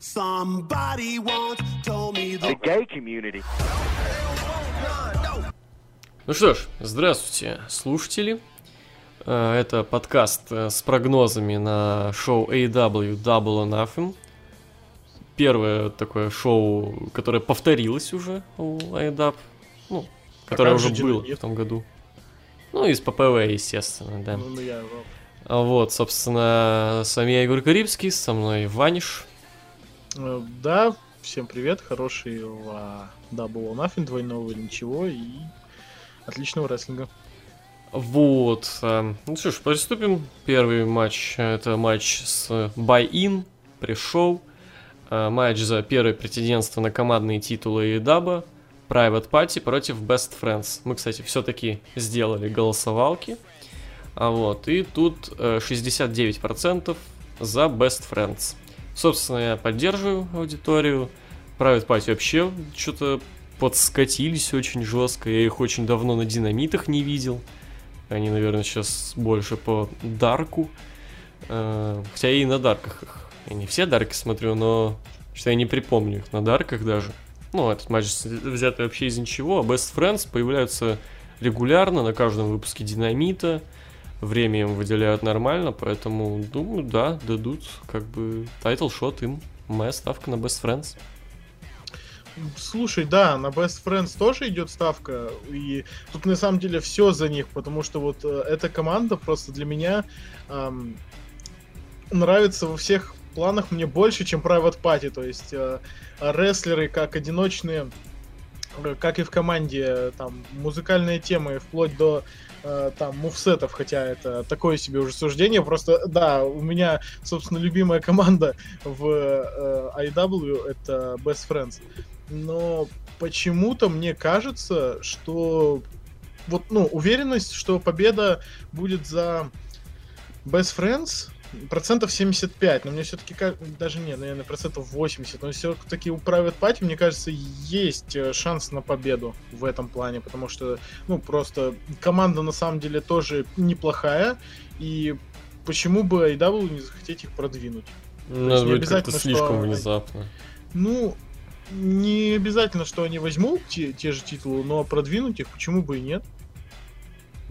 Somebody once told me the... The gay community. Ну что ж, здравствуйте, слушатели. Э, Это подкаст э, с прогнозами на шоу AW Double or Nothing. Первое такое шоу, которое повторилось уже у AW. Ну, которое уже же было в том году. Ну, из ППВ, естественно, да. Ну, ну, я... Вот, собственно, с вами я Егор Карибский, со мной Ваниш. Э, Да, всем привет, хорошего Double or Nothing, двойного или ничего, и отличного рестлинга. Вот. э, Ну что ж, приступим. Первый матч э, это матч с Buy-In, пришел. Матч за первое претендентство на командные титулы EDABA. Private Party против Best Friends. Мы, кстати, все-таки сделали голосовалки. А вот, и тут э, 69% за Best Friends. Собственно, я поддерживаю аудиторию. Private Party вообще что-то подскатились очень жестко. Я их очень давно на динамитах не видел. Они, наверное, сейчас больше по дарку. Э, Хотя и на дарках их. Я не все дарки смотрю, но что я не припомню их на дарках даже. Ну, этот матч взятый вообще из ничего. А Best Friends появляются регулярно на каждом выпуске Динамита. Время им выделяют нормально, поэтому, думаю, да, дадут как бы title shot им. Моя ставка на Best Friends. Слушай, да, на Best Friends тоже идет ставка, и тут на самом деле все за них, потому что вот э, эта команда просто для меня ам, нравится во всех планах мне больше, чем Private Party, то есть э, рестлеры как одиночные, э, как и в команде, э, там, музыкальные темы, вплоть до э, там мувсетов, хотя это такое себе уже суждение, просто, да, у меня, собственно, любимая команда в э, IW это Best Friends, но почему-то мне кажется, что вот, ну, уверенность, что победа будет за Best Friends процентов 75, но мне все-таки даже не, наверное, процентов 80, но все-таки у Private Party, мне кажется, есть э, шанс на победу в этом плане, потому что, ну, просто команда на самом деле тоже неплохая, и почему бы IW не захотеть их продвинуть? Ну, не будет как-то обязательно, слишком что- внезапно. Ну, не обязательно, что они возьмут те, те же титулы, но продвинуть их почему бы и нет.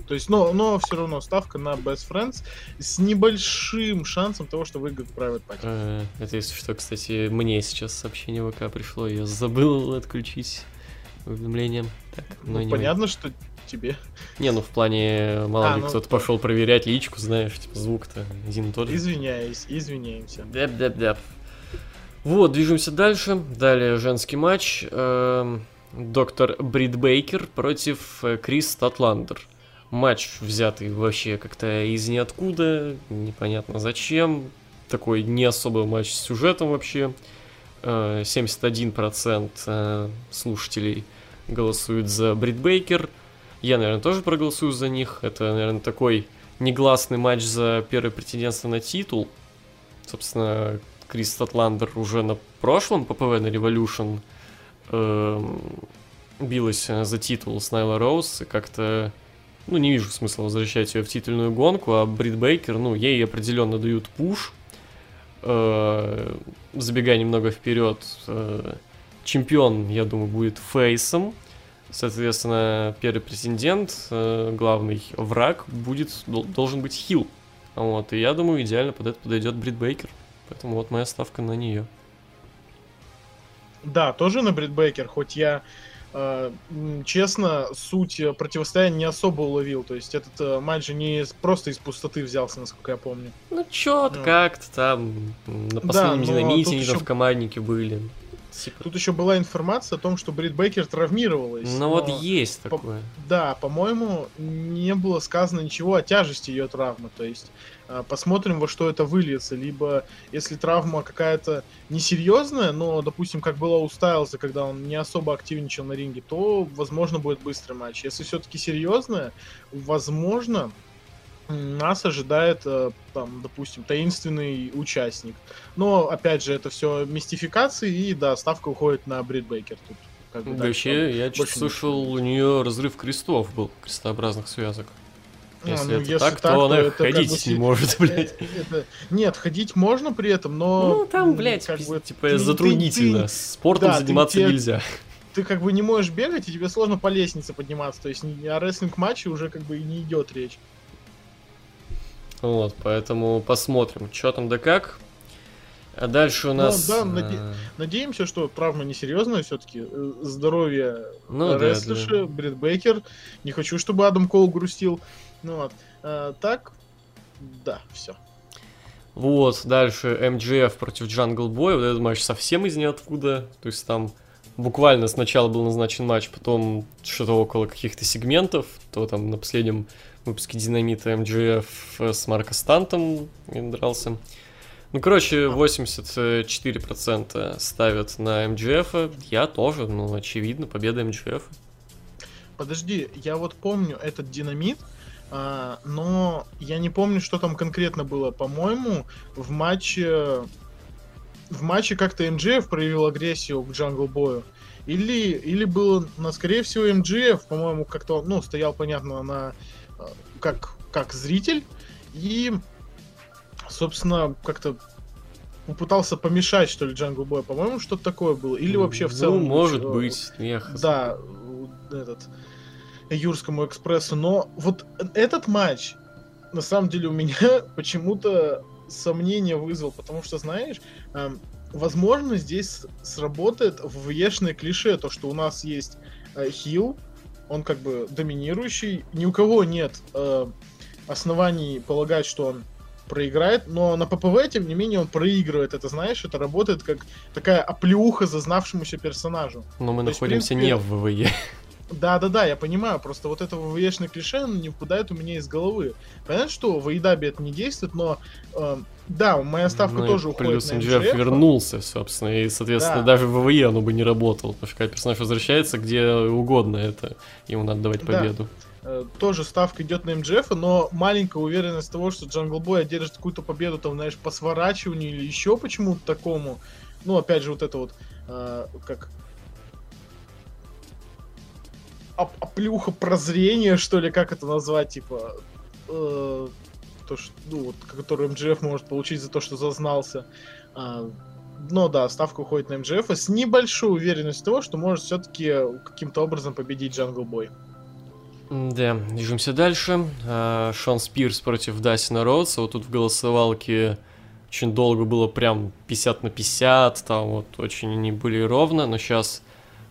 То есть, но, но все равно ставка на Best Friends с небольшим шансом того, что выиграет Private Party. Э, Это, если что, кстати, мне сейчас сообщение ВК пришло, я забыл отключить уведомления. Так, но Ну, не понятно, что тебе. Не, ну в плане, мало А, ли ну, кто-то пошел проверять личку, знаешь, типа звук-то один и тот же. Извиняюсь, извиняемся. Дяп-дяп-дяп. Вот, движемся дальше. Далее женский матч. Эм, Доктор Брит Бейкер против э, Крис Татландер. Матч взятый вообще как-то из ниоткуда, непонятно зачем. Такой не особый матч с сюжетом вообще. Э, 71% э, слушателей голосуют за Брит Бейкер. Я, наверное, тоже проголосую за них. Это, наверное, такой негласный матч за первое претендентство на титул. Собственно, Крис Татландер уже на прошлом ППВ на Revolution эм, билась э, за титул с Найла Роуз, и как-то, ну, не вижу смысла возвращать ее в титульную гонку, а Брит Бейкер, ну, ей определенно дают пуш. Э, забегая немного вперед, э, чемпион, я думаю, будет фейсом. Соответственно, первый претендент, э, главный враг, будет, дол- должен быть хил. Вот, и я думаю, идеально под это подойдет Брит Бейкер. Поэтому вот моя ставка на нее. Да, тоже на Брит Бейкер, хоть я честно, суть э, противостояния не особо уловил. То есть этот э, матч же не просто из пустоты взялся, насколько я помню. Ну, чё-то Ну. как-то там на последнем но динамите ещё- в команднике были. Типа, Тут еще была информация о том, что Брит Бейкер травмировалась. ну но- вот есть по- такое. Да, по-моему, не было сказано ничего о тяжести ее травмы. То есть э, посмотрим, во что это выльется. Либо, если травма какая-то несерьезная, но, допустим, как было у Стайлза, когда он не особо активничал на ринге, то, возможно, будет быстрый матч. Если все-таки серьезная, возможно, нас ожидает, э, там, допустим, таинственный участник. Но, опять же, это все мистификации, и, да, ставка уходит на Брит Бейкер тут. как бы, Да Вообще, я чуть слышал, у нее разрыв крестов был, крестообразных связок. А, Если ну, это если так, так, то она то это как ходить бы не может, блядь. Э, это- Нет, ходить можно при этом, но... Ну, там, блядь, как бы типа ты- ты- затруднительно. ты- Спортом да, ты- заниматься тебе- нельзя. Ты как бы не можешь бегать, и тебе сложно по лестнице подниматься. То есть о рестлинг-матче уже как бы и не идет речь. Вот, поэтому посмотрим, что там да как. А дальше у Ну, нас... да, наде- э, Надеемся, что травма несерьезная все-таки. Здоровье Ну да, рестлерши, Брит Бейкер. Не хочу, чтобы Адам Кол грустил. Ну вот. А, так, да, все. Вот, дальше MJF против Jungle Boy. Вот этот матч совсем из ниоткуда. То есть там буквально сначала был назначен матч, потом что-то около каких-то сегментов. То там на последнем выпуске Динамита МГФ с Марко Стантом дрался. Ну, короче, 84% ставят на МГФ. Я тоже, ну, очевидно, победа МГФ. Подожди, я вот помню этот динамит, а, но я не помню, что там конкретно было. По-моему, в матче в матче как-то MJF проявил агрессию к Jungle Boy ю. Или, или было, ну, скорее всего, MJF, по-моему, как-то, ну, стоял, понятно, на как, как зритель, и, собственно, как-то попытался помешать, что ли, Jungle Boy ю. По-моему, что-то такое было. Или вообще в Ну, целом... может э, быть. Я хз. да, этот Юрскому экспрессу. Но вот этот матч, на самом деле, у меня почему-то сомнение вызвал, потому что, знаешь, эм, возможно, здесь сработает вешное клише, то, что у нас есть э, хил, он как бы доминирующий, ни у кого нет э, оснований полагать, что он проиграет, но на ППВ, тем не менее, он проигрывает. Это, знаешь, это работает как такая оплеуха зазнавшемуся персонажу. Но мы то есть, находимся принципе, не в ВВЕ. Да-да-да, я понимаю, просто вот это ВВЕшное клише не выпадает у меня из головы. Понятно, что в AEW это не действует, но э, да, моя ставка Ну тоже уходит Плюс на MJF. вернулся, собственно, и, соответственно, Да. даже в ВВЕ оно бы не работало, потому что когда персонаж возвращается, где угодно это, ему надо давать Да. победу. Э, тоже ставка идет на MJF, но маленькая уверенность того, что Jungle Boy одержит какую-то победу, там, знаешь, по сворачиванию или еще почему-то такому. Ну, опять же, вот это вот, э, как оплеуха прозрения, что ли, как это назвать, типа, э, то, что, ну, вот, который MJF может получить за то, что зазнался. А, но да, ставка уходит на MJF с небольшой уверенностью того, что может все-таки каким-то образом победить Jungle Boy. Да, движемся дальше. А, Шон Спирс против Дастина Роудса. Вот тут в голосовалке очень долго было прям 50 на 50, там вот очень они были ровно, но сейчас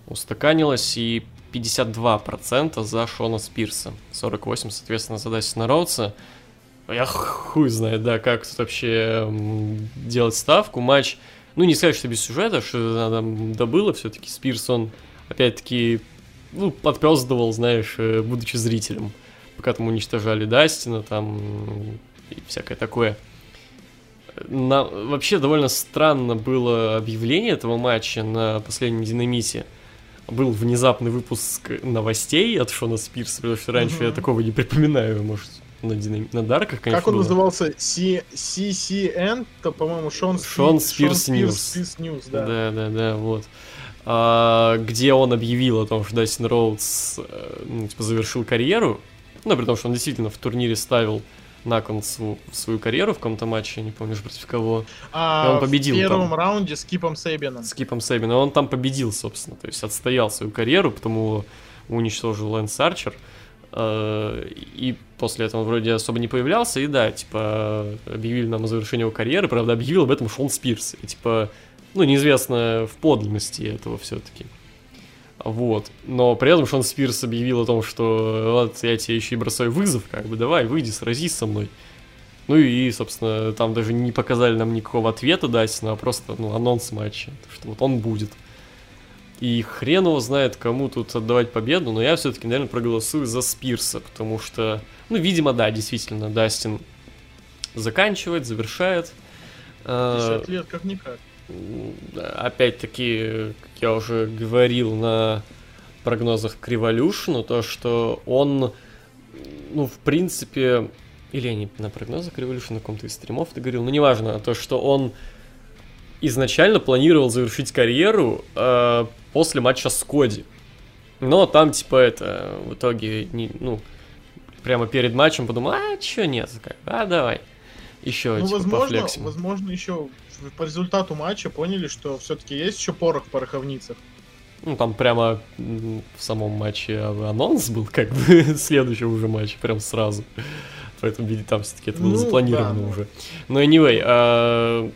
устаканилось и 52% за Шона Спирса, 48, соответственно, за Дасина Роудса. Я хуй знает, да, как тут вообще делать ставку. Матч, ну не сказать, что без сюжета, что там добыло, все-таки Спирс, он опять-таки ну, подпездывал, знаешь, э, будучи зрителем. Пока там уничтожали Дастина, там и всякое такое. На... Вообще довольно странно было объявление этого матча на последнем динамите. Был внезапный выпуск новостей от Шона Спирса, потому что раньше я Мгм. такого не припоминаю, может, на, динам... на Дарках, конечно, Как он было. назывался? C- CCN, то, по-моему, Шон, Спи- Шон Спирс Шон News. Спирс News, да. Да, да, да, вот. А, где он объявил о том, что Дастин Роудс э, ну, типа, завершил карьеру. Ну, при том, что он действительно в турнире ставил на кон свою, свою карьеру в каком-то матче, не помню уже против кого, А И он победил в первом там. раунде с Кипом Сейбином. с Кипом Сейбином. Он там победил, собственно, то есть отстоял свою карьеру, потому уничтожил Лэнс Арчер. Э, И после этого он вроде особо не появлялся, и да, типа, объявили нам о завершении его карьеры, правда, объявил об этом Шон Спирс. И, типа, ну, неизвестно в подлинности этого все-таки. Вот. Но при этом Шон Спирс объявил о том, что вот я тебе еще и бросаю вызов, как бы, давай, выйди, сразись со мной. Ну и, собственно, там даже не показали нам никакого ответа Дастина, а просто, ну, анонс матча, что вот он будет. И хрен его знает, кому тут отдавать победу, но я все-таки, наверное, проголосую за Спирса, потому что, ну, видимо, да, действительно, Дастин заканчивает, завершает. Э, 50 лет, как-никак. Опять-таки, как я уже говорил на прогнозах к Revolution, то, что он, ну, в принципе, или я не на прогнозах к Revolution, на каком-то из стримов ты говорил, ну, неважно, то, что он изначально планировал завершить карьеру э, после матча с Коди. Но там, типа, это, в итоге, не, ну, прямо перед матчем подумал, а, чё нет, как, а, давай. Еще, Ну, типа, возможно, пофлексим. возможно, еще по результату матча поняли, что все-таки есть еще порох в пороховницах. Ну, там прямо в самом матче анонс был, как бы, следующего уже матча, прям сразу. Поэтому, видите, там все-таки это было Ну, запланировано да. уже. Но anyway, а,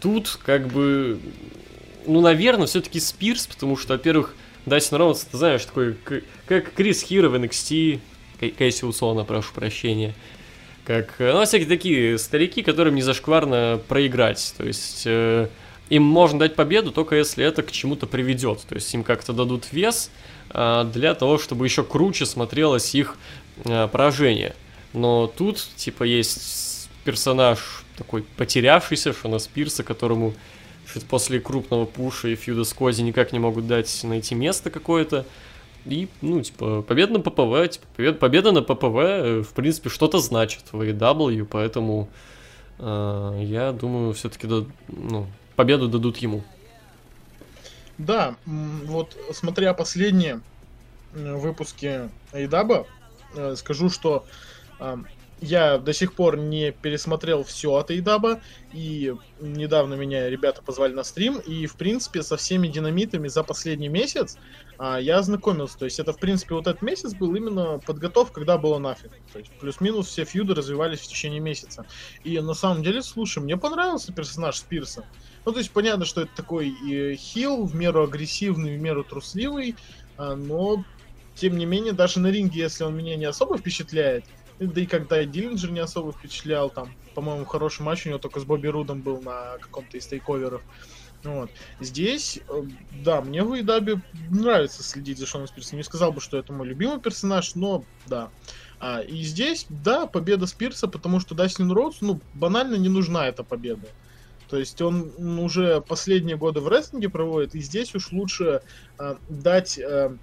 тут, как бы, ну, наверное, все-таки Спирс, потому что, во-первых, Дастин Роудс, ты знаешь, такой, как Крис Хиро в NXT, Кэ- Кэсси Усона, прошу прощения. Как, э, ну, всякие такие старики, которым не зашкварно проиграть. То есть, э, им можно дать победу только если это к чему-то приведет. То есть, им как-то дадут вес а, для того, чтобы еще круче смотрелось их а, поражение. Но тут, типа, есть персонаж такой потерявшийся, Шона Спирса, которому после крупного пуша и фьюда с Кози никак не могут дать найти место какое-то. И, ну, типа, победа на ППВ, типа, победа, победа на ППВ, э, в принципе, что-то значит в AEW, поэтому э, я думаю, все-таки, ну, победу дадут ему. Да, вот смотря последние м, выпуски Айдаба, э, скажу, что ам, я до сих пор не пересмотрел все от Айдаба, и недавно меня ребята позвали на стрим, и, в принципе, со всеми динамитами за последний месяц а, я ознакомился. То есть это, в принципе, вот этот месяц был именно подготовка, когда было нафиг. То есть плюс-минус все фьюды развивались в течение месяца. И на самом деле, слушай, мне понравился персонаж Спирса. Ну, то есть понятно, что это такой и хил, в меру агрессивный, в меру трусливый, а, но тем не менее, даже на ринге, если он меня не особо впечатляет, да и когда Диллинджер не особо впечатлял, там, по-моему, хороший матч у него только с Бобби Рудом был на каком-то из тейковеров. Вот. Здесь, э, да, мне в Эйдабе нравится следить за Шоном Спирсом. Не сказал бы, что это мой любимый персонаж, но да. А, и здесь, да, победа Спирса, потому что Дастин Роудс, ну, банально не нужна эта победа. То есть он уже последние годы в рестлинге проводит, и здесь уж лучше э, дать э,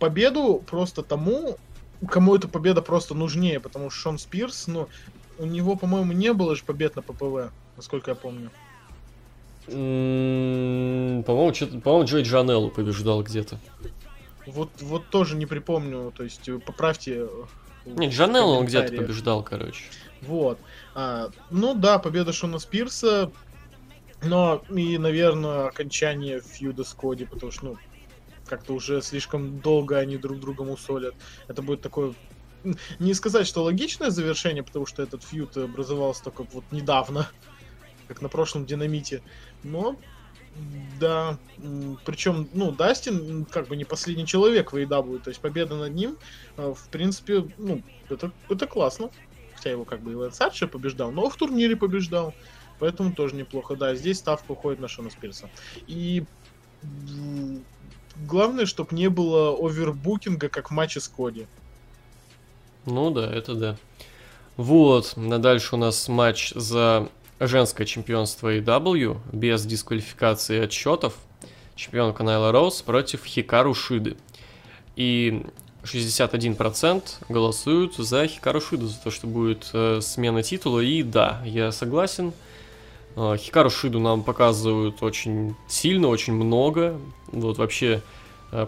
победу просто тому, кому эта победа просто нужнее, потому что Шон Спирс, ну, у него, по-моему, не было же побед на ППВ, насколько я помню. По-моему, по-моему, Джой Джанеллу побеждал где-то. Вот, вот тоже не припомню, то есть э, поправьте. э, в Не, Джанеллу он где-то побеждал, короче. Вот. А, ну да, победа Шона Спирса, но и, наверное, окончание фьюда с Коди, потому что, ну, как-то уже слишком долго они друг друга мусолят. Это будет такое... Не сказать, что логичное завершение, потому что этот фьюд образовался только вот недавно, как на прошлом Динамите. Но да, причем, ну, Дастин как бы не последний человек в AEW, то есть победа над ним, э, в принципе, ну, это, это классно. Хотя его как бы и Лэнс Арчер побеждал, но в турнире побеждал. Поэтому тоже неплохо. Да, здесь ставка уходит на Шона Спирса. И главное, чтобы не было овербукинга, как в матче с Коди. Ну да, это да. Вот, на дальше у нас матч за женское чемпионство AEW без дисквалификации и отсчетов. Чемпионка Найла Роуз против Хикару Шиды. И 61% голосуют за Хикару Шиду, за то, что будет э, смена титула. И да, я согласен. Э, Хикару Шиду нам показывают очень сильно, очень много. Вот вообще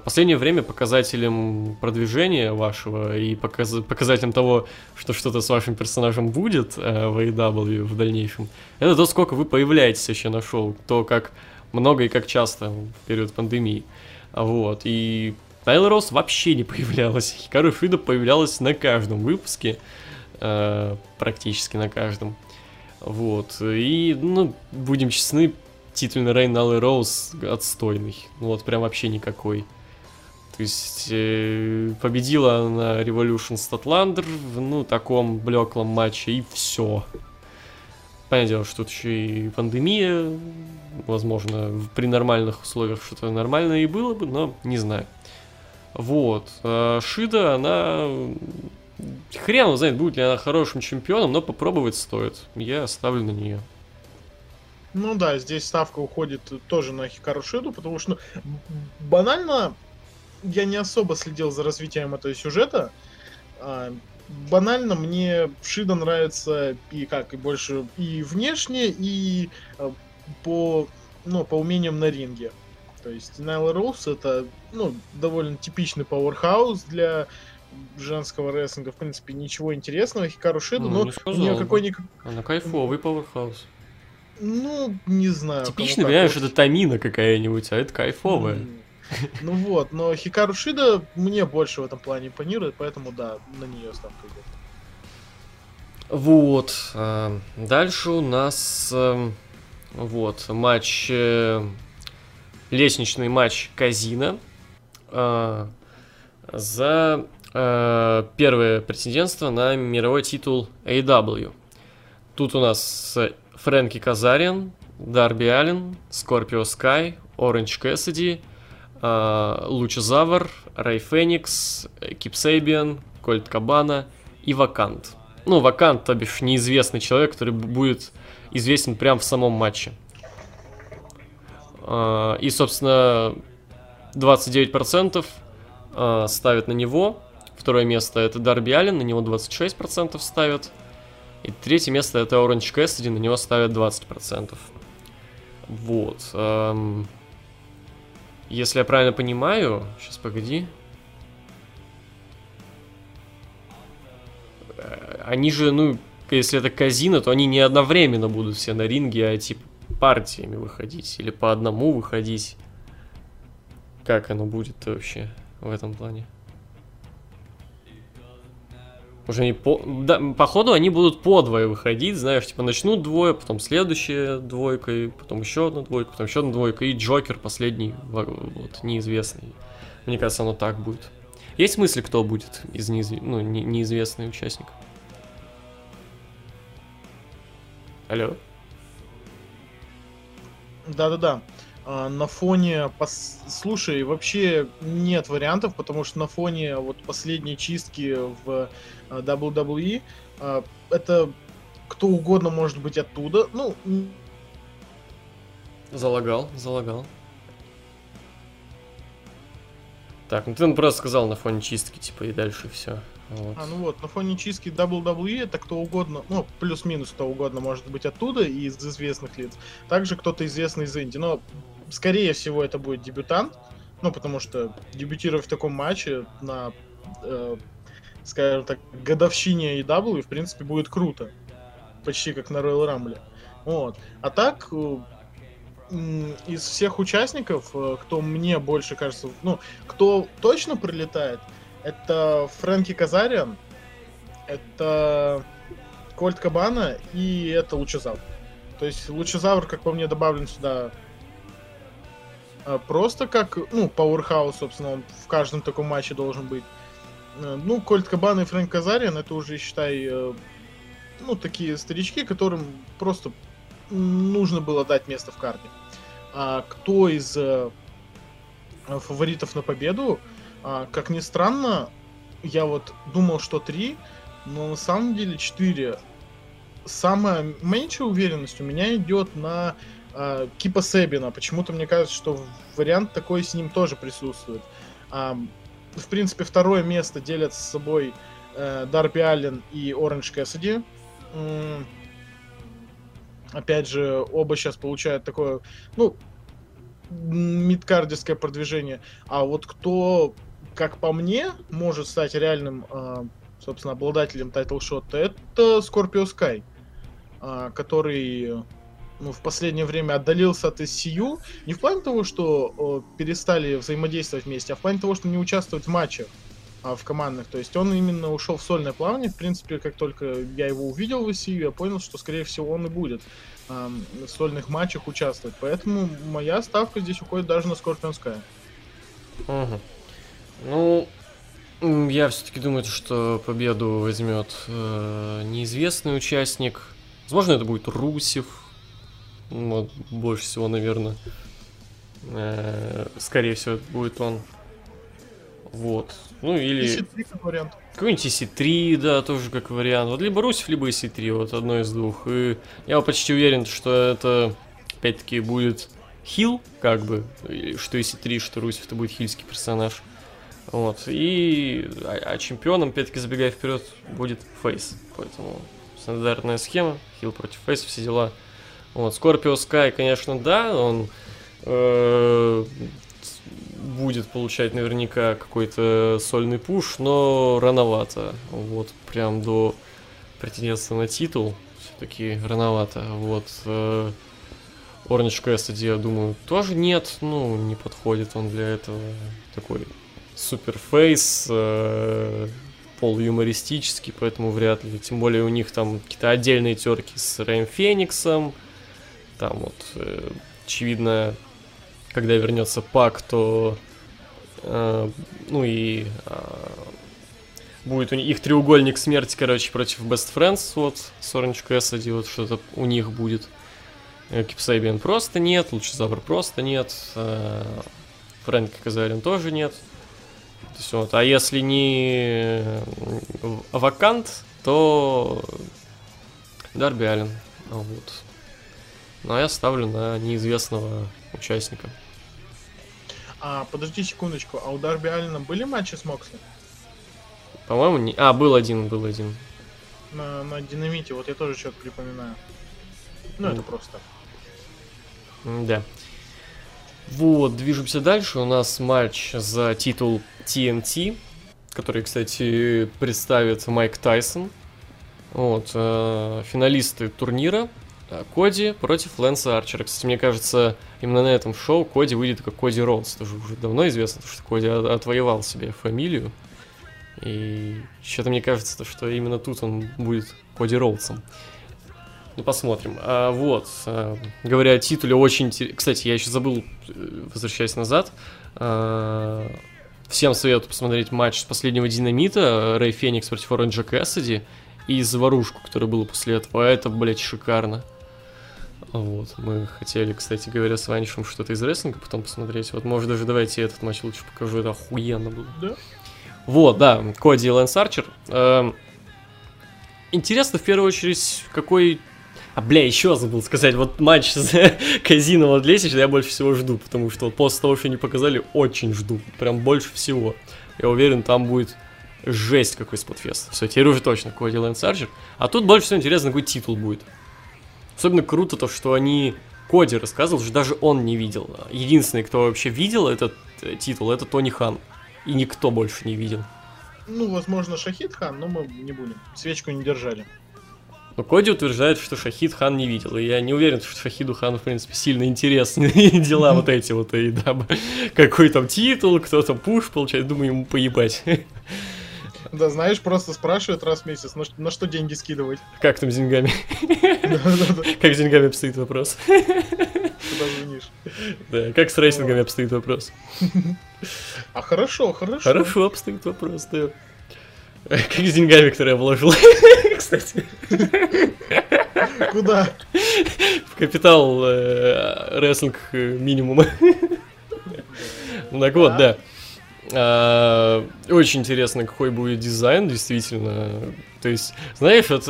Последнее время показателем продвижения вашего и показ- показателем того, что что-то с вашим персонажем будет э, в AEW в дальнейшем, это то, сколько вы появляетесь еще на шоу, то, как много и как часто в период пандемии. Вот, и Тайлер Росс вообще не появлялась. Хикару Шида появлялась на каждом выпуске, э, практически на каждом. Вот, и, ну, будем честны, титульный рейн Налы Роуз отстойный. Ну Вот, прям вообще никакой. То есть э, победила она Revolution Statlander в ну, таком блеклом матче, и все. Понятное дело, что тут еще и пандемия, возможно, при нормальных условиях что-то нормальное и было бы, но не знаю. Вот. а Шида, она... Хрен знает, будет ли она хорошим чемпионом, но попробовать стоит. Я ставлю на нее. Ну да, здесь ставка уходит тоже на Хикару Шиду, потому что ну, банально я не особо следил за развитием этого сюжета. А, банально мне Шида нравится и как и больше и внешне, и а, по ну по умениям на ринге. То есть Найла Роуз это ну довольно типичный пауэрхаус для женского рестлинга, в принципе, ничего интересного. Хикару Шида, Ну, но не у нее бы. какой-никак... Она кайфовый пауэрхаус. Ну, не знаю. как. понимаешь, это Тамина какая-нибудь, а это кайфовая. М, Ну вот, но Хикару Шида мне больше в этом плане импонирует, поэтому да, на нее ставка идет. Вот. а, Дальше у нас эм, вот матч э, лестничный матч Казина а, за э, первое претендентство на мировой титул AW. Тут у нас э, Фрэнки Казариан, Дарби Аллен, Скорпио Скай, Оранж Кэссиди, Лучезавр, Рэй Феникс, э, Кип Сейбиан, Кольт Кабана и Вакант. Ну, Вакант, то бишь, неизвестный человек, который будет известен прямо в самом матче. А, И, собственно, 29% а, ставят на него. Второе место это Дарби Аллен, на него 26% ставят. И третье место это Оранж Кэссиди, на него ставят 20%. Вот. Если я правильно понимаю... Сейчас, погоди. Э, Они же, ну, если это казино, то они не одновременно будут все на ринге, а типа партиями выходить. Или по одному выходить. Как оно будет вообще в этом плане? Уже не по... Да, походу они будут по двое выходить, знаешь, типа начнут двое, потом следующая двойка, и потом еще одна двойка, потом еще одна двойка, и Джокер последний, во- вот, неизвестный. Мне кажется, оно так будет. Есть мысли, кто будет из неизв... ну, не- неизвестный участник? Алло? Да-да-да. А, На фоне, пос- слушай, вообще нет вариантов, потому что на фоне вот последней чистки в WWE а, это кто угодно может быть оттуда. Ну, Залагал, залагал. Так, ну ты просто сказал на фоне чистки, типа, и дальше все. Вот. а, ну вот, на фоне чистки WWE это кто угодно, ну, плюс-минус кто угодно может быть оттуда и из известных лиц. Также кто-то известный из Индии. Но, скорее всего, это будет дебютант. Ну, потому что дебютировать в таком матче на, э, скажем так, годовщине AEW, в принципе, будет круто. Почти как на Royal Rumble. Вот. А так, э, из всех участников, э, кто мне больше кажется, ну, кто точно прилетает, это Фрэнки Казариан, это Кольт Кабана и это Лучезавр. То есть Лучезавр, как по мне, добавлен сюда а, просто как, ну, Пауэрхаус, собственно, он в каждом таком матче должен быть. Э, Ну, Кольт Кабан и Фрэнк Казариан, это уже, считай, э, ну, такие старички, которым просто нужно было дать место в карте. А кто из э, фаворитов на победу, а, как ни странно, я вот думал, что три, но на самом деле четыре. Самая меньшая уверенность у меня идет на а, Кипа Себина. Почему-то мне кажется, что вариант такой с ним тоже присутствует. А, в принципе, второе место делят с собой э, Дарби Аллен и Оранж Кэссиди. М, Опять же, оба сейчас получают такое, ну, мидкардистское продвижение. А вот кто, как по мне, может стать реальным, а, собственно, обладателем title shot а, это Скорпио Скай, а, который ну, в последнее время отдалился от SCU. Не в плане того, что о, перестали взаимодействовать вместе, а в плане того, что не участвует в матчах а, в командных. То есть он именно ушел в сольное плавание. В принципе, как только я его увидел в SCU, я понял, что, скорее всего, он и будет ам, в сольных матчах участвовать. Поэтому моя ставка здесь уходит даже на Скорпион Скай. Мгм. Ну, я все-таки думаю, что победу возьмет э, неизвестный участник. Возможно, это будет Русев. Вот, больше всего, наверное. Э, скорее всего, это будет он. Вот. Ну, или EC3 как вариант. какой-нибудь EC3, да, тоже как вариант. Вот либо Русев, либо EC3, вот одно из двух. И я почти уверен, что это, опять-таки, будет хил, как бы, что EC3, что Русев, это будет хильский персонаж. Вот. И а, а чемпионом, опять-таки, забегая вперед, будет Фейс. Поэтому стандартная схема, хил против Фейса, все дела. Вот, Скорпио Скай, конечно, да, он э, будет получать наверняка какой-то сольный пуш, но рановато. Вот, прям до претендентства на титул все-таки рановато. Вот. Э, Orange Cassidy, я думаю, тоже нет, ну, не подходит он для этого. Такой суперфейс, э, полуюмористический, поэтому вряд ли. Тем более у них там какие-то отдельные терки с Рэем Фениксом. Там вот, э, очевидно, когда вернется Пак, то э, ну и э, будет у них их треугольник смерти, короче, против Best Friends, вот, с Orange Cassidy, вот что-то у них будет. Кипсайбиан просто нет, Лучезавр просто нет, э, Фрэнк Казарин тоже нет. То есть, вот, а если не Вакант, то Дарби Аллен. Вот. Ну а я ставлю на неизвестного участника. А, подожди секундочку, а у Дарби Аллена были матчи с Моксли? По-моему, не... А, был один, был один. На, на Динамите, вот я тоже что-то припоминаю. Ну, это просто. Да. Вот, движемся дальше. У нас матч за титул TNT, который, кстати, представит Майк Тайсон. Вот, э, финалисты турнира Коди против Лэнса Арчера. Кстати, мне кажется, именно на этом шоу Коди выйдет как Коди Роудс. Тоже уже давно известно, что Коди отвоевал себе фамилию. И что-то мне кажется, что именно тут он будет Коди Роудсом. Ну, посмотрим. А, вот, а, говоря о титуле, очень интересно. Кстати, я еще забыл, э, возвращаясь назад. А, всем советую посмотреть матч с последнего динамита Рэй Феникс против Оранжа Кэссиди и заварушку, которая была после этого. А это, блядь, шикарно. Вот, мы хотели, кстати говоря, с Ванишем что-то из рестлинга потом посмотреть. Вот, может, даже давайте этот матч лучше покажу, это охуенно было. Да? Вот, да, Коди и Лэнс Арчер. Эм, интересно, в первую очередь, какой а, бля, еще забыл сказать, вот матч с Казино вот Лесич я больше всего жду, потому что вот после того, что они показали, очень жду, прям больше всего. Я уверен, там будет жесть какой спотфест. Все, теперь уже точно Коди Лэнс Арчер. А тут больше всего интересно, какой титул будет. Особенно круто то, что они... Коди рассказывал, что даже он не видел. Единственный, кто вообще видел этот э, титул, это Тони Хан. И никто больше не видел. Ну, возможно, Шахид Хан, но мы не будем. Свечку не держали. Но Коди утверждает, что Шахид Хан не видел. И я не уверен, что Шахиду Хану, в принципе, сильно интересны дела вот эти вот. И, да, какой там титул, кто там пуш получает, думаю, ему поебать. Да, знаешь, просто спрашивают раз в месяц, на, на что деньги скидывать. Как там с деньгами? Как с деньгами обстоит вопрос? Куда звонишь? Да, как с рейтингами обстоит вопрос? А хорошо, хорошо. Хорошо обстоит вопрос, да. Как с деньгами, которые я вложил, кстати. Куда? В капитал э, рестлинг э, минимума. Так вот, да. А, очень интересно, какой будет дизайн, действительно. То есть, знаешь, вот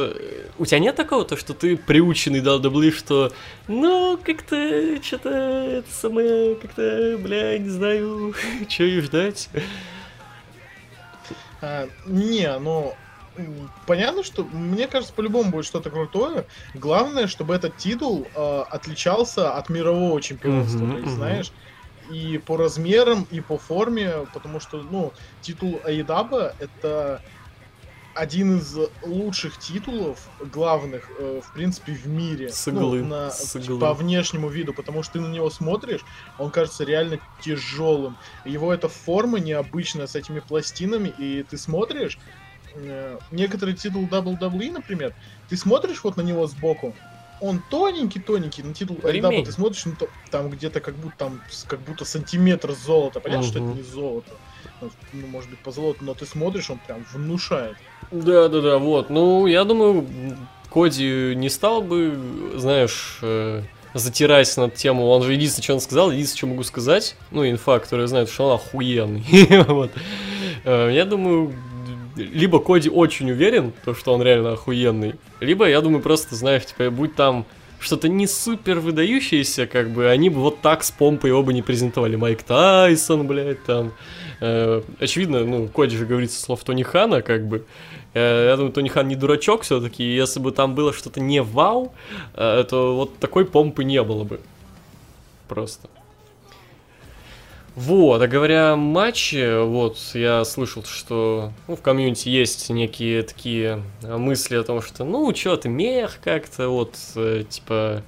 у тебя нет такого, то, что ты приученный дал дабли, что, ну, как-то, что-то, это самое, как-то, бля, не знаю, что и ждать. А, не, ну, понятно, что мне кажется, по-любому будет что-то крутое. Главное, чтобы этот титул э, отличался от мирового чемпионства. Mm-hmm, то есть, mm-hmm. знаешь, и по размерам, и по форме, потому что, ну, титул Айдаба это один из лучших титулов, главных, э, в принципе, в мире. С иглы. Ну, на, С иглы. По внешнему виду, потому что ты на него смотришь, он кажется реально тяжелым. Его эта форма необычная с этими пластинами, и ты смотришь, э, некоторые титул WWE, например, ты смотришь вот на него сбоку, он тоненький-тоненький, на титул Айдаба ты смотришь, ну, то, там где-то как будто там как будто сантиметр золота. Понятно, угу. что это не золото. Ну, может быть, по золоту, но ты смотришь, он прям внушает. Да, да, да, вот. Ну, я думаю, Коди не стал бы, знаешь, э, затираясь над тему. Он же единственное, что он сказал, единственное, что могу сказать, ну, инфа, которая знает, что он охуенный. вот. Э, я думаю, либо Коди очень уверен, то, что он реально охуенный, либо, я думаю, просто, знаешь, типа, будь там что-то не супер выдающееся, как бы, они бы вот так с помпой оба не презентовали. Майк Тайсон, блядь, там. Э, очевидно, ну, Коди же говорится слов Тони Хана, как бы. Э, я думаю, Тони Хан не дурачок все-таки, если бы там было что-то не вау, э, то вот такой помпы не было бы. Просто. Вот, а говоря о матче, вот, я слышал, что ну, в комьюнити есть некие такие мысли о том, что, ну, что ты, мех как-то, вот, э, типа,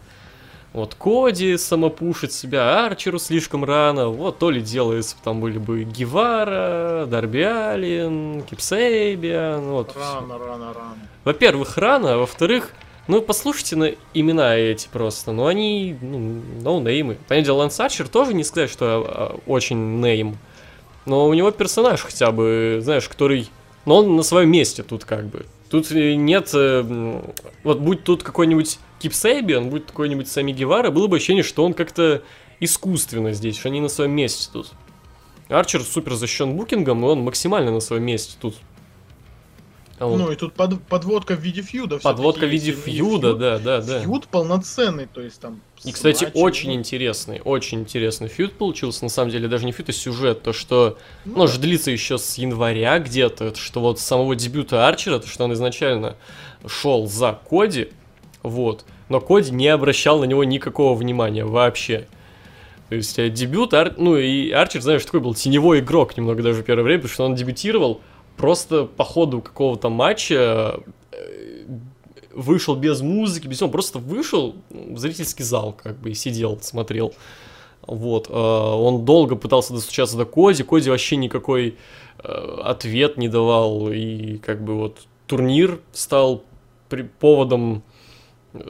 вот Коди самопушит себя, Арчеру слишком рано, вот то ли дело, если бы там были бы Гевара, Дарби Аллен, Кипсейбиан, вот. Рано, рано, рано. Во-первых, рано, а во-вторых, ну, послушайте на имена эти просто. Ну, они, ну, ноунеймы. Понятное дело, Лэнс Арчер тоже не сказать, что а, очень нейм. Но у него персонаж хотя бы, знаешь, который... Но он на своем месте тут как бы. Тут нет... Э, вот будь тут какой-нибудь Кип Сейбиан, будь какой-нибудь Сами Гевара, было бы ощущение, что он как-то искусственно здесь, что они на своем месте тут. Арчер супер защищен букингом, но он максимально на своем месте тут. Вот. Ну и тут под, подводка в виде фьюда. Подводка в виде фьюда, фьюд, да, да, да. Фьюд полноценный, то есть там... И, кстати, матчем, очень интересный, очень интересный фьюд получился, на самом деле, даже не фьюд, а сюжет, то, что, ну, ну да. длится еще с января где-то, что вот с самого дебюта Арчера, то, что он изначально шел за Коди, вот, но Коди не обращал на него никакого внимания вообще. То есть э, дебют, Ар... ну и Арчер, знаешь, такой был теневой игрок немного даже в первое время, потому что он дебютировал, просто по ходу какого-то матча э, вышел без музыки, без всего, просто вышел в зрительский зал, как бы, и сидел, смотрел. Вот, э, он долго пытался достучаться до Коди, Коди вообще никакой э, ответ не давал, и как бы вот турнир стал при поводом,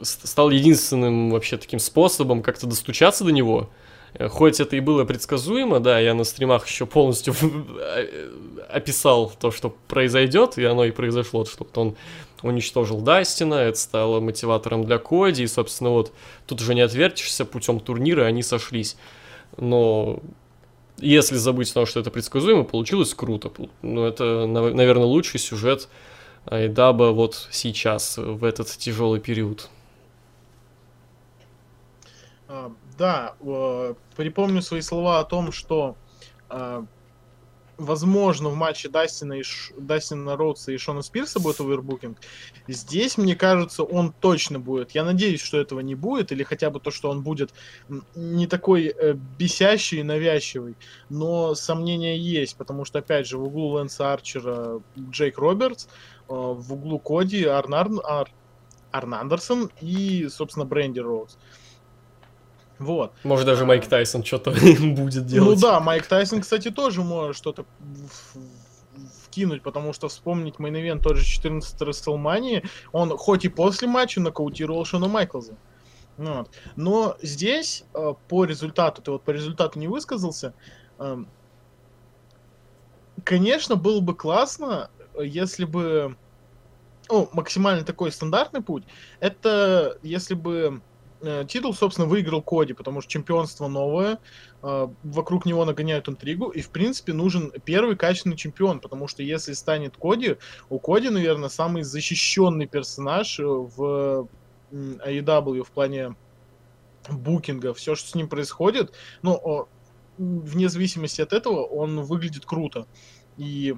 стал единственным вообще таким способом как-то достучаться до него, хоть это и было предсказуемо, да, я на стримах еще полностью э, описал то, что произойдет, и оно и произошло, что он уничтожил Дастина, это стало мотиватором для Коди, и, собственно, вот тут уже не отвертишься, путем турнира они сошлись. Но если забыть о том, что это предсказуемо, получилось круто. Ну, это, наверное, лучший сюжет Айдаба вот сейчас, в этот тяжелый период. Да, э, припомню свои слова о том, что э, возможно в матче Дастина, и Ш... Дастина Роудса и Шона Спирса будет овербукинг. Здесь, мне кажется, он точно будет. Я надеюсь, что этого не будет, или хотя бы то, что он будет не такой э, бесящий и навязчивый. Но сомнения есть, потому что, опять же, в углу Лэнса Арчера Джейк Робертс, э, в углу Коди Арнар... Ар... Арн и, собственно, Бренди Роудс. Вот. Может, даже Майк Тайсон что-то будет делать. Ну да, Майк Тайсон, кстати, тоже может что-то вкинуть, потому что вспомнить main event тот же 14 Рестлмании, он хоть и после матча нокаутировал Шона Майклза. Ну вот. Но здесь э, по результату, ты вот по результату не высказался, эм, конечно, было бы классно, если бы ну, максимально такой стандартный путь, это если бы титул, собственно, выиграл Коди, потому что чемпионство новое, э, вокруг него нагоняют интригу, и, в принципе, нужен первый качественный чемпион, потому что если станет Коди, у Коди, наверное, самый защищенный персонаж в AEW в плане букинга, все, что с ним происходит, ну, вне зависимости от этого, он выглядит круто. И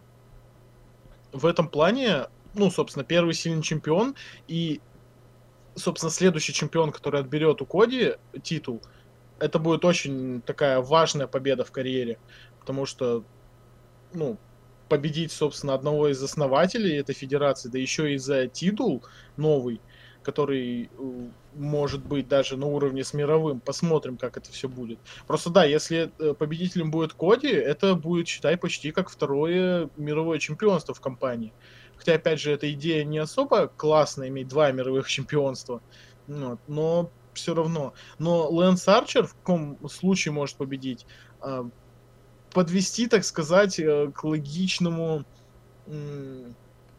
в этом плане, ну, собственно, первый сильный чемпион, и собственно, следующий чемпион, который отберет у Коди титул, это будет очень такая важная победа в карьере, потому что, ну, победить, собственно, одного из основателей этой федерации, да еще и за титул новый, который э, может быть даже на уровне с мировым. Посмотрим, как это все будет. Просто да, если э, победителем будет Коди, это будет, считай, почти как второе мировое чемпионство в компании. Хотя, опять же, эта идея не особо классная, иметь два мировых чемпионства. Вот, но все равно. Но Лэнс Арчер в каком случае может победить? А, подвести, так сказать, э, к логичному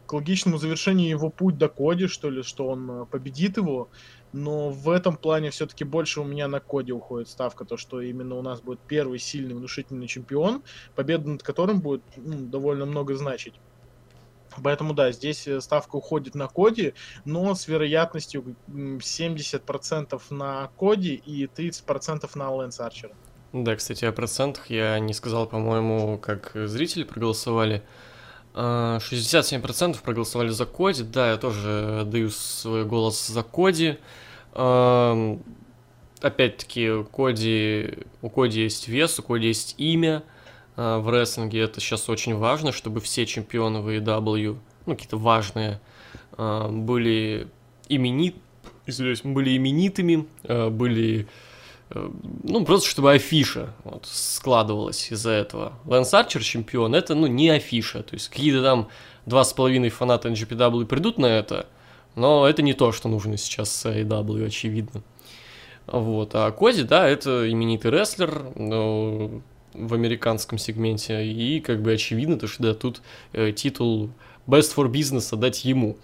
к логичному завершению его путь до Коди, что ли, что он э, победит его. Но в этом плане все-таки больше у меня на Коде уходит ставка, то что именно у нас будет первый сильный внушительный чемпион, победа над которым будет ну, довольно много значить. Поэтому да, здесь э, ставка уходит на коде, но с вероятностью 70% на коде и 30% на Лэнс Арчера. Да, кстати, о процентах я не сказал, по-моему, как зрители проголосовали. 67% а, проголосовали за Коди. Да, я тоже даю свой голос за Коди. опять-таки, Коди, у Коди есть вес, у Коди есть имя в рестлинге. Это сейчас очень важно, чтобы все чемпионы в AEW, ну, какие-то важные, э, были именит, извиняюсь, были именитыми, э, были ну, просто чтобы афиша вот, складывалась из-за этого. Лэнс Арчер чемпион, это, ну, не афиша. То есть какие-то там два с половиной фаната NGPW придут на это, но это не то, что нужно сейчас AEW, очевидно. Вот. А Коди, да, это именитый рестлер ну, в американском сегменте. И как бы очевидно, то, что да, тут э, титул Best for Business отдать ему.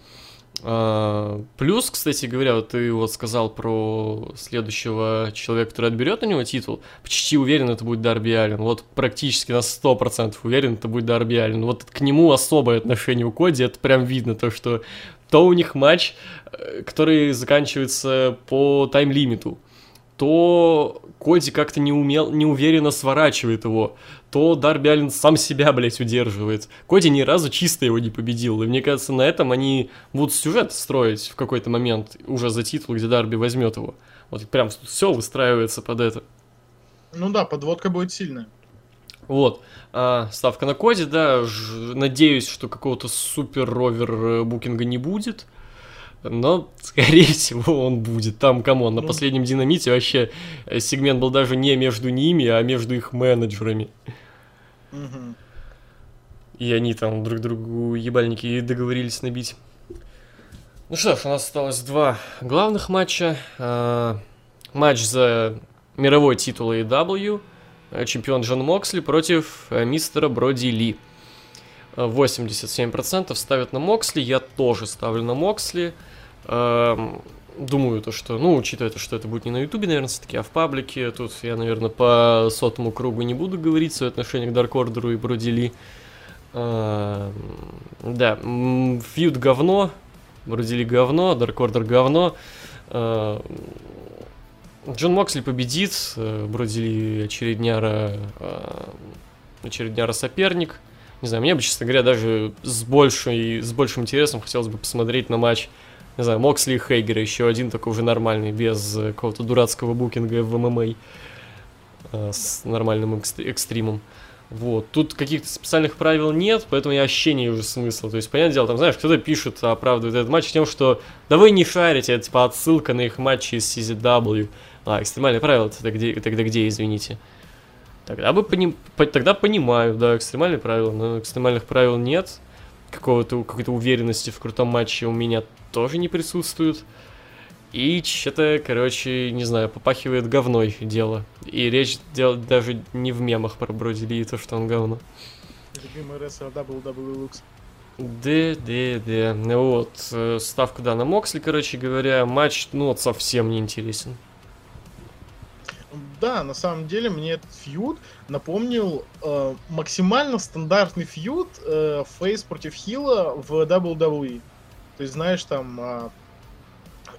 А, плюс, кстати говоря, вот ты вот сказал про следующего человека, который отберет у него титул. Почти уверен, это будет Дарби Аллен. Вот практически на 100% уверен, это будет Дарби Аллен. Вот к нему особое отношение у Коди, это прям видно, то, что то у них матч, э, который заканчивается по тайм-лимиту то Коди как-то не умел, неуверенно сворачивает его, то Дарби Аллен сам себя, блядь, удерживает. Коди ни разу чисто его не победил, и мне кажется, на этом они будут сюжет строить в какой-то момент уже за титул, где Дарби возьмет его. Вот прям все выстраивается под это. Ну да, подводка будет сильная. Вот. А, ставка на Коди, да. Ж, надеюсь, что какого-то супер ровер э, букинга не будет но, скорее всего, он будет. Там, кому на ну, последнем динамите вообще э, сегмент был даже не между ними, а между их менеджерами. Угу. И они там друг другу ебальники договорились набить. Ну что ж, у нас осталось два главных матча. А, матч за мировой титул AEW. Э, чемпион Джон Моксли против э, мистера Броди Ли. 87% ставят на Моксли, я тоже ставлю на Моксли. Эм, думаю, то, что, ну, учитывая то, что это будет не на Ютубе, наверное, все-таки, а в паблике, тут я, наверное, по сотому кругу не буду говорить свое отношение к Дарк Ордеру и Бродили. Эм, да, фьюд говно, Бродили говно, Дарк Ордер говно. Эм, Джон Моксли победит, э, Бродили очередняра, э, очередняра соперник. Не знаю, мне бы, честно говоря, даже с, большей, с большим интересом хотелось бы посмотреть на матч не знаю, Моксли и Хейгер, еще один такой уже нормальный, без э, какого-то дурацкого букинга в ММА, э, с нормальным экстримом. Вот. Тут каких-то специальных правил нет, поэтому я вообще не вижу смысла. То есть, понятное дело, там, знаешь, кто-то пишет, оправдывает этот матч тем, что да вы не шарите, это типа отсылка на их матчи из CZW. А, экстремальные правила, тогда где, тогда где, извините? Тогда бы поним, тогда понимаю, да, экстремальные правила, но экстремальных правил нет какого-то какой-то уверенности в крутом матче у меня тоже не присутствует. И что-то, короче, не знаю, попахивает говной дело. И речь дел даже не в мемах про Броди Ли то, что он говно. Любимый рестлер WWE Lux. Да, да, да. Ну вот, э, ставка, да, на Моксли, короче говоря. Матч, ну вот, совсем не интересен. Да, на самом деле мне этот фьюд напомнил э, максимально стандартный фьюд э, Фейс против Хила в WWE. То есть, знаешь, там э,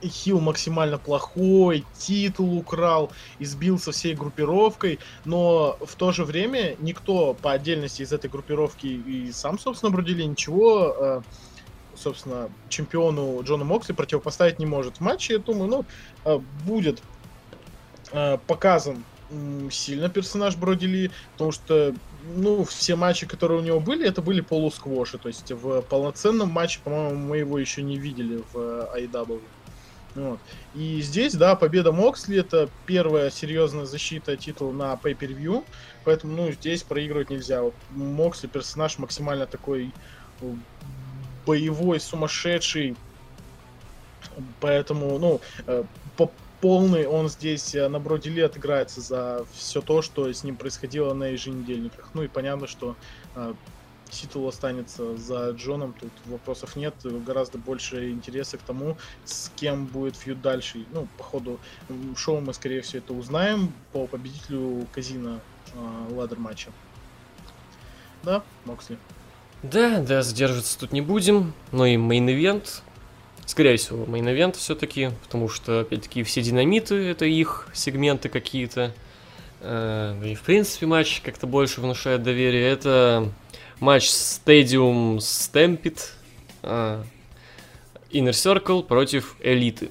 Хил максимально плохой, титул украл, избился всей группировкой, но в то же время никто по отдельности из этой группировки и сам, собственно, Брудили ничего, э, собственно, чемпиону Джону Моксли противопоставить не может. В матче, я думаю, ну, э, будет э, показан сильно персонаж Бродили, потому что ну, все матчи, которые у него были, это были полусквоши. То есть в полноценном матче, по-моему, мы его еще не видели в IW. Вот. И здесь, да, победа Моксли это первая серьезная защита титула на Pay-Per-View, поэтому, ну, здесь проигрывать нельзя. Вот Моксли персонаж максимально такой э, боевой, сумасшедший, поэтому, ну, э, по полный, он здесь э, на Бродиле отыграется за все то, что с ним происходило на еженедельниках. Ну и понятно, что э, титул останется за Джоном, тут вопросов нет, гораздо больше интереса к тому, с кем будет фьюд дальше. Ну, по ходу шоу мы, скорее всего, это узнаем по победителю казина э, ладер матча. Да, Моксли. Да, да, задерживаться тут не будем, но и main event Скорее всего, main event все-таки, потому что, опять-таки, все динамиты — это их сегменты какие-то. Э, и, в принципе, матч как-то больше внушает доверие. Это матч Stadium Stampede Inner Circle против Элиты.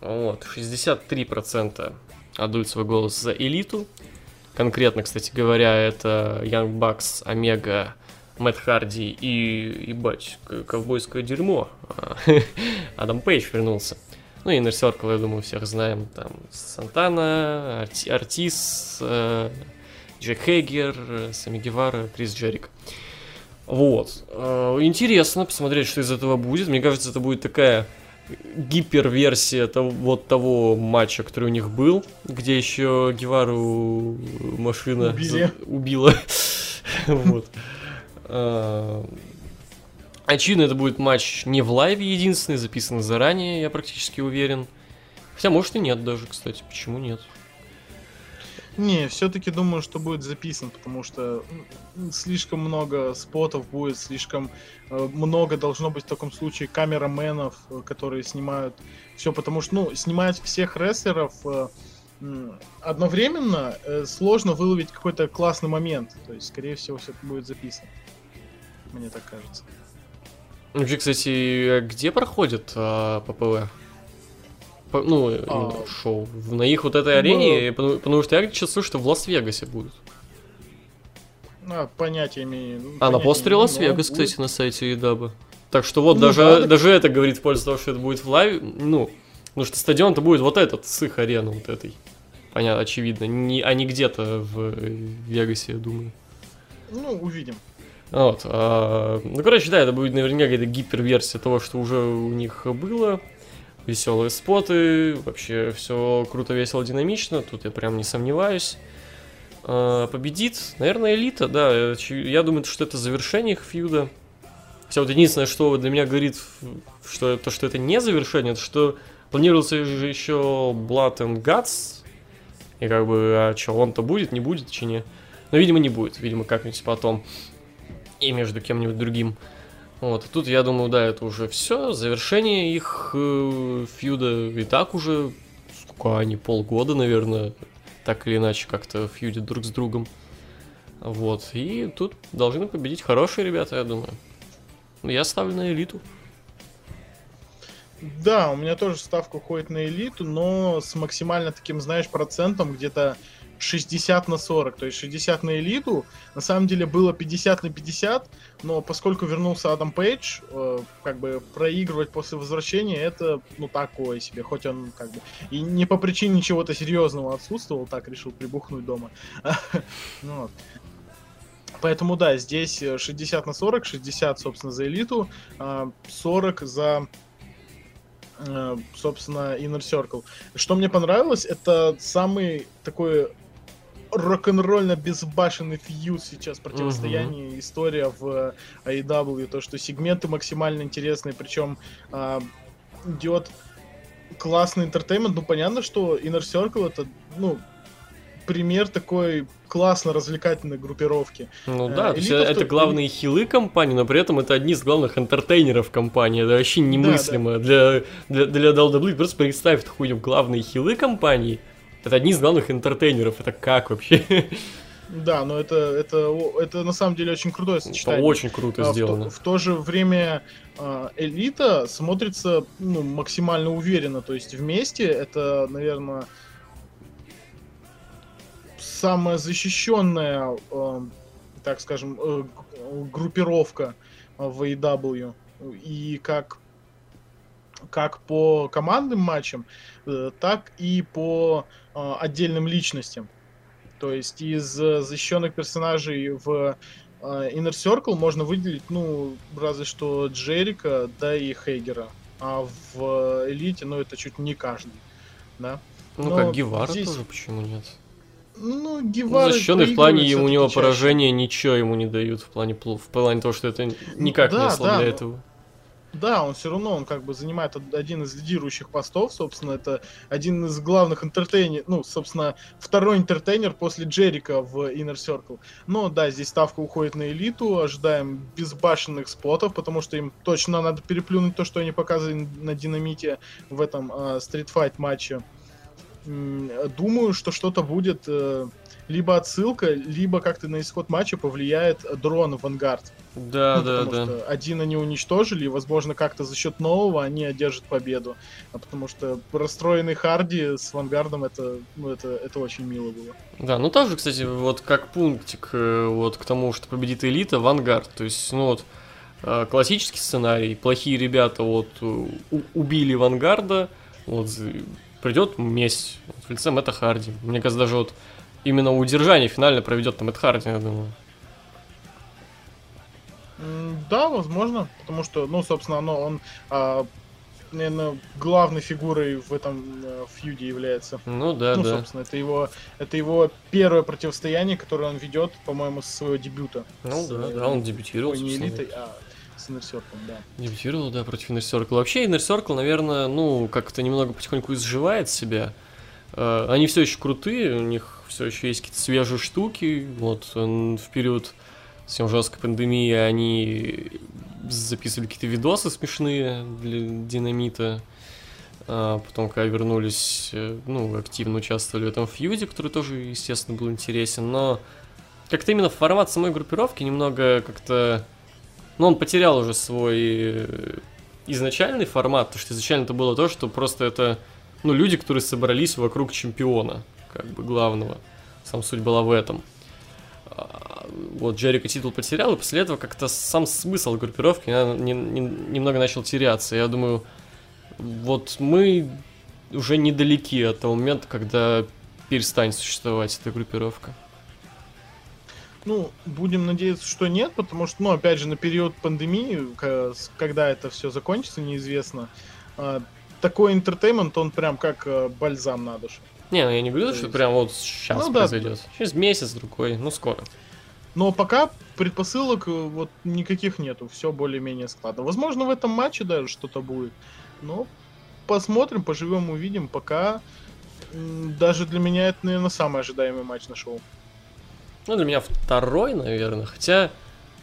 Вот, 63% отдают свой голос за элиту. Конкретно, кстати говоря, это Young Bucks, Омега, Мэтт Харди и, ебать, ковбойское дерьмо. Адам Пейдж вернулся. Ну и Inner Circle, я думаю, всех знаем. Там Сантана, Арти- Артис, э, Джек Хейгер, Сами Гевара, Крис Джерик. Вот. Э, Интересно посмотреть, что из этого будет. Мне кажется, это будет такая гиперверсия того, вот того матча, который у них был, где еще Гевару машина Убили. за- убила. Вот. Э, Очевидно, это будет матч не в лайве единственный, записанный заранее, я практически уверен. Хотя, может, и нет даже, кстати. Почему нет? Не, все-таки думаю, что будет записан, потому что слишком много спотов будет, слишком э, много должно быть в таком случае камераменов, э, которые снимают все, потому что, ну, снимать всех рестлеров одновременно сложно выловить какой-то классный момент. То есть, скорее всего, все это будет записано. Мне так кажется. Вообще, кстати, где проходит а, ППВ? По- ну, А. шоу. На их вот этой Ну, арене, потому, потому что я сейчас слышу, что в Лас-Вегасе будут. А, понятия имею. А на постере Лас-Вегас, но будет. кстати, на сайте AEW. Так что вот, Ну даже, да, так- даже это говорит в пользу того, что это будет в лайве. Ну, потому что стадион-то будет вот этот, с их арены вот этой. Понятно, очевидно. Не, а не где-то в э, Вегасе, я думаю. Ну, увидим. Вот. а, ну, короче, да, это будет наверняка какая-то гиперверсия того, что уже у них было. Веселые споты, вообще все круто, весело, динамично. Тут я прям не сомневаюсь. А, победит, наверное, элита, да. Я думаю, что это завершение их фьюда. Хотя вот единственное, что для меня говорит, что то, что это не завершение, это что планировался же еще Blood and Guts. И как бы, а что, он-то будет, не будет, чи не? Но, видимо, не будет. Видимо, как-нибудь потом и между кем-нибудь другим. Вот, тут я думаю, да, это уже все, завершение их э, фьюда и так уже, сколько они, полгода, наверное, так или иначе как-то фьюдят друг с другом. Вот, и тут должны победить хорошие ребята, я думаю. Я ставлю на элиту. Да, у меня тоже ставка уходит на элиту, но с максимально таким, знаешь, процентом где-то 60 на 40. То есть 60 на элиту. На самом деле было 50 на 50, но поскольку вернулся Адам Пейдж, э, как бы проигрывать после возвращения это, ну, такое себе. Хоть он как бы и не по причине чего-то серьезного отсутствовал, так решил прибухнуть дома. Ну. Поэтому да, здесь э, 60 на 40, 60, собственно, за элиту, а 40 за э, собственно, Inner Circle. Что мне понравилось, это самый такой рок-н-ролльно безбашенный фьюз сейчас, противостояние, история в AEW, то, что сегменты максимально интересные, причем а, идет классный интертеймент, ну, понятно, что Inner Circle это, ну, пример такой классно развлекательной группировки. Ну Э, да, то есть это том- главные хилы компании, но при этом это одни из главных интертейнеров компании. Это вообще немыслимо. Для, для, для WWE просто представь хуйню. Главные хилы компании это одни из главных интертейнеров. Это как вообще? Да, но это, это, это на самом деле очень крутое Это сочетание. очень круто А, в то- сделано. В, то же время а, элита смотрится ну, максимально уверенно. То есть вместе это, наверное, самая защищенная, э, так скажем, э, группировка в AEW. И как, как по командным матчам, э, так и по отдельным личностям. То есть из э, защищенных персонажей в э, Inner Circle можно выделить, ну, разве что Джерика, да и Хейгера. А в э, Элите, ну, это чуть не каждый, да. Ну но как Гевара здесь- тоже, почему нет? Ну, Ну, Гевара защищенный в плане у него чаще. поражения ничего ему не дают в плане пл- в плане того, что это никак не да, ослабляет да, его. Да, он все равно, он как бы занимает од- один из лидирующих постов, собственно, это один из главных интертейнеров, ну, собственно, второй интертейнер после Джерика в Inner Circle. Но да, здесь ставка уходит на элиту, ожидаем безбашенных спотов, потому что им точно надо переплюнуть то, что они показывали на динамите в этом стритфайт матче. М, Думаю, что что-то будет э, либо отсылка, либо как-то на исход матча повлияет дрон Вангард. Да, Ну, да, потому да. что один они уничтожили, и, возможно, как-то за счет нового они одержат победу. А потому что расстроенный Харди с Вангардом это, ну, это, это очень мило было. Да, ну тоже, кстати, вот как пунктик э, вот к тому, что победит элита, Вангард. То есть, ну вот, э, классический сценарий, плохие ребята вот убили Вангарда, вот придет месть вот, в лице Мэтта Харди. Мне кажется, даже вот именно удержание финально проведет там Мэтт Харди, я думаю. Да, возможно, потому что, ну, собственно, оно, он, а, наверное, главной фигурой в этом э, фьюде является. Ну да, ну, да. собственно, это его, это его первое противостояние, которое он ведет, по-моему, с своего дебюта. Ну С, да, э, да, он дебютировал. не элитой, а с Inner Circle, да. Дебютировал, да, против Inner Circle. Вообще, Inner Circle, наверное, ну, как-то немного потихоньку изживает себя. Э, Они все еще крутые, у них все еще есть какие-то свежие штуки. Вот в период совсем жесткой пандемии они записывали какие-то видосы смешные для динамита. А потом, когда вернулись, э, ну, активно участвовали в этом фьюде, который тоже, естественно, был интересен. Но как-то именно формат самой группировки немного как-то но он потерял уже свой э, изначальный формат, потому что изначально это было то, что просто это, ну, люди, которые собрались вокруг чемпиона, как бы главного. Сам суть была в этом. А, Вот Джерика титул потерял, и после этого как-то сам смысл группировки не- не- немного начал теряться. Я думаю, вот мы уже недалеки от того момента, когда перестанет существовать эта группировка. Ну, будем надеяться, что нет, потому что, ну, опять же, на период пандемии, когда это все закончится, неизвестно. А, Такой интертеймент, он прям как э, бальзам на душу. Не, ну я не говорю, То что есть- прям вот сейчас Ну да, произойдет. Через месяц, другой, ну скоро. Но пока предпосылок э, вот никаких нету, все более-менее складно. Возможно, в этом матче даже что-то будет. Но посмотрим, поживем, увидим. Пока даже для меня это, наверное, самый ожидаемый матч на шоу. Ну, для меня второй, наверное. Хотя,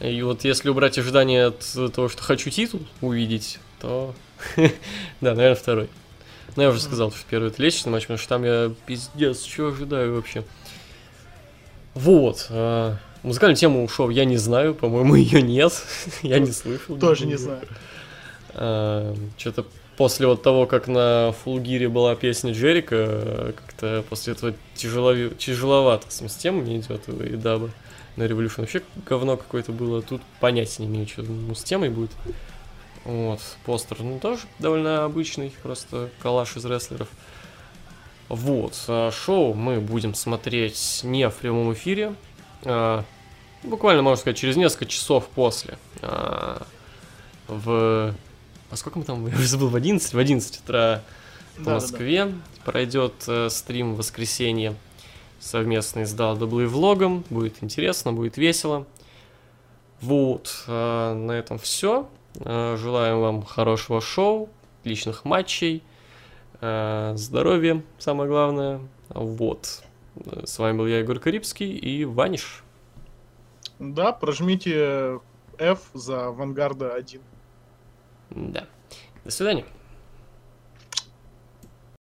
и вот если убрать ожидания от того, что хочу титул увидеть, то... да, наверное, второй. Но я уже сказал, что первый это лестничный матч, потому что там я пиздец, чего ожидаю вообще. Вот. а, Музыкальную тему шоу я не знаю, по-моему, ее нет. я не слышал. Тоже не знаю. Что-то после вот того, как на Фулгире была песня Джерика, э, как-то после этого тяжело, тяжеловато с темой мне идет и даба на Revolution. Вообще говно какое-то было. Тут понятия не имею, что ну, с темой будет. Вот, постер, ну, тоже довольно обычный, просто коллаж из рестлеров. Вот, а шоу мы будем смотреть не в прямом эфире, а, буквально, можно сказать, через несколько часов после. А, в... А сколько мы там? Я забыл, в 11? В 11 утра в Да-да-да. Москве пройдет э, стрим в воскресенье совместный с DW влогом. Будет интересно, будет весело. Вот, э, на этом все. Желаем вам хорошего шоу, отличных матчей, э, здоровья, самое главное. Вот. Э, С вами был я, Егор Карибский и Ваниш. Да, прожмите F за Вангарда 1. Да. До свидания.